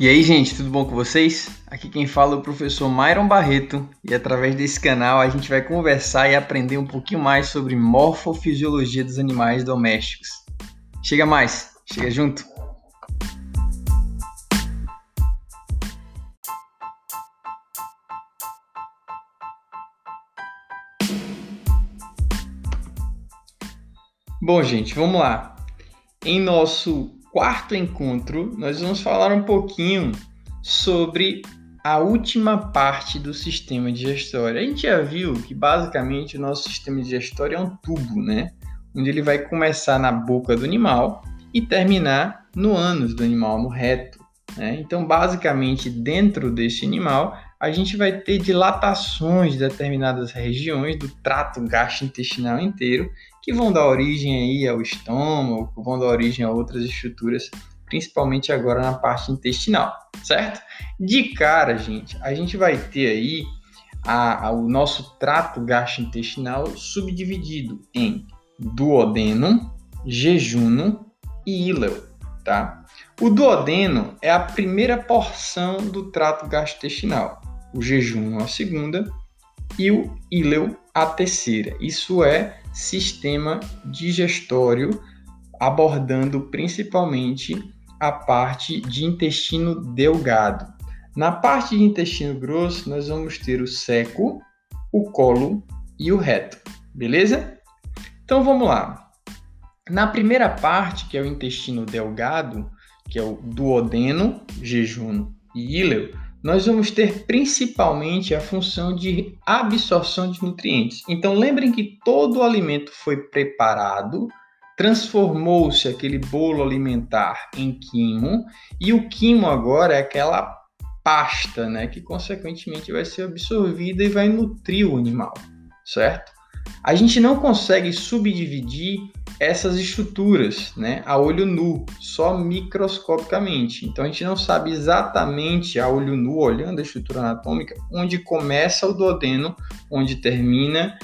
E aí, gente, tudo bom com vocês? Aqui quem fala é o professor Myron Barreto e através desse canal a gente vai conversar e aprender um pouquinho mais sobre morfofisiologia dos animais domésticos. Chega mais, chega junto! Bom, gente, vamos lá. Em nosso quarto encontro, nós vamos falar um pouquinho sobre a última parte do sistema digestório. A gente já viu que basicamente o nosso sistema digestório é um tubo, né? Onde ele vai começar na boca do animal e terminar no ânus do animal, no reto. Né? Então, basicamente, dentro desse animal, a gente vai ter dilatações de determinadas regiões do trato gastrointestinal inteiro que vão dar origem aí ao estômago, vão dar origem a outras estruturas, principalmente agora na parte intestinal, certo? De cara, gente, a gente vai ter aí a, a, o nosso trato gastrointestinal subdividido em duodeno, jejuno e íleo, tá? O duodeno é a primeira porção do trato gastrointestinal, o jejuno a segunda e o íleo a terceira. Isso é sistema digestório, abordando principalmente a parte de intestino delgado. Na parte de intestino grosso, nós vamos ter o seco, o colo e o reto, beleza? Então vamos lá. Na primeira parte, que é o intestino delgado, que é o duodeno, jejuno e íleo, nós vamos ter principalmente a função de absorção de nutrientes. Então lembrem que todo o alimento foi preparado, transformou-se aquele bolo alimentar em quimo, e o quimo agora é aquela pasta, né, que consequentemente vai ser absorvida e vai nutrir o animal, certo? A gente não consegue subdividir essas estruturas né, a olho nu, só microscopicamente. Então a gente não sabe exatamente a olho nu, olhando a estrutura anatômica, onde começa o duodeno, onde termina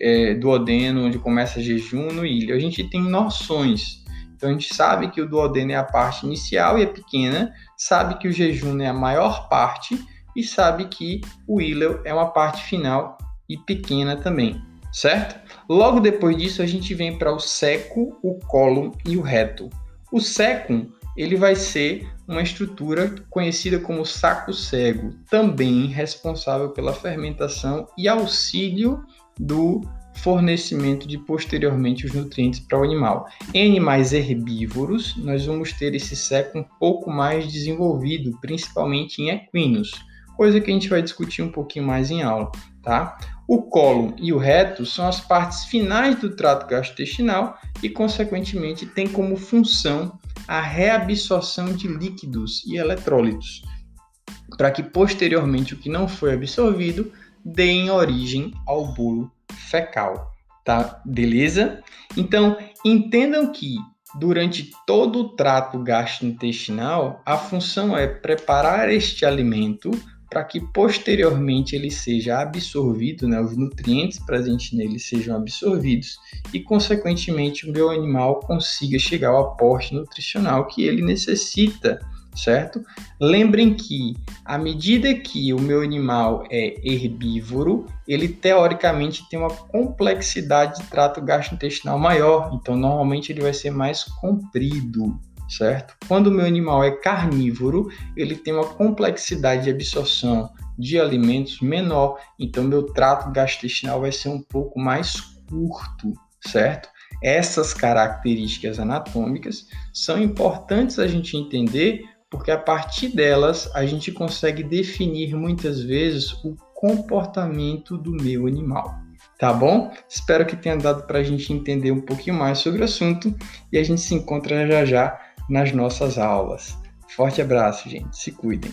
é, duodeno, onde começa jejuno e ilha. A gente tem noções. Então a gente sabe que o duodeno é a parte inicial e é pequena, sabe que o jejuno é a maior parte e sabe que o íleo é uma parte final e pequena também certo? Logo depois disso, a gente vem para o seco, o cólon e o reto. O seco ele vai ser uma estrutura conhecida como saco cego, também responsável pela fermentação e auxílio do fornecimento de posteriormente os nutrientes para o animal. Em animais herbívoros, nós vamos ter esse seco um pouco mais desenvolvido, principalmente em equinos, coisa que a gente vai discutir um pouquinho mais em aula, tá? O colo e o reto são as partes finais do trato gastrointestinal e, consequentemente, tem como função a reabsorção de líquidos e eletrólitos, para que posteriormente o que não foi absorvido dê origem ao bolo fecal, tá? Beleza? Então, entendam que durante todo o trato gastrointestinal, a função é preparar este alimento para que posteriormente ele seja absorvido, né, os nutrientes presentes nele sejam absorvidos e, consequentemente, o meu animal consiga chegar ao aporte nutricional que ele necessita, certo? Lembrem que, à medida que o meu animal é herbívoro, ele teoricamente tem uma complexidade de trato gastrointestinal maior, então normalmente ele vai ser mais comprido, certo? Quando o meu animal é carnívoro, ele tem uma complexidade de absorção de alimentos menor, então meu trato gastrointestinal vai ser um pouco mais curto, certo? Essas características anatômicas são importantes a gente entender, porque a partir delas a gente consegue definir muitas vezes o comportamento do meu animal. Tá bom? Espero que tenha dado para a gente entender um pouquinho mais sobre o assunto e a gente se encontra já já nas nossas aulas. Forte abraço, gente. Se cuidem.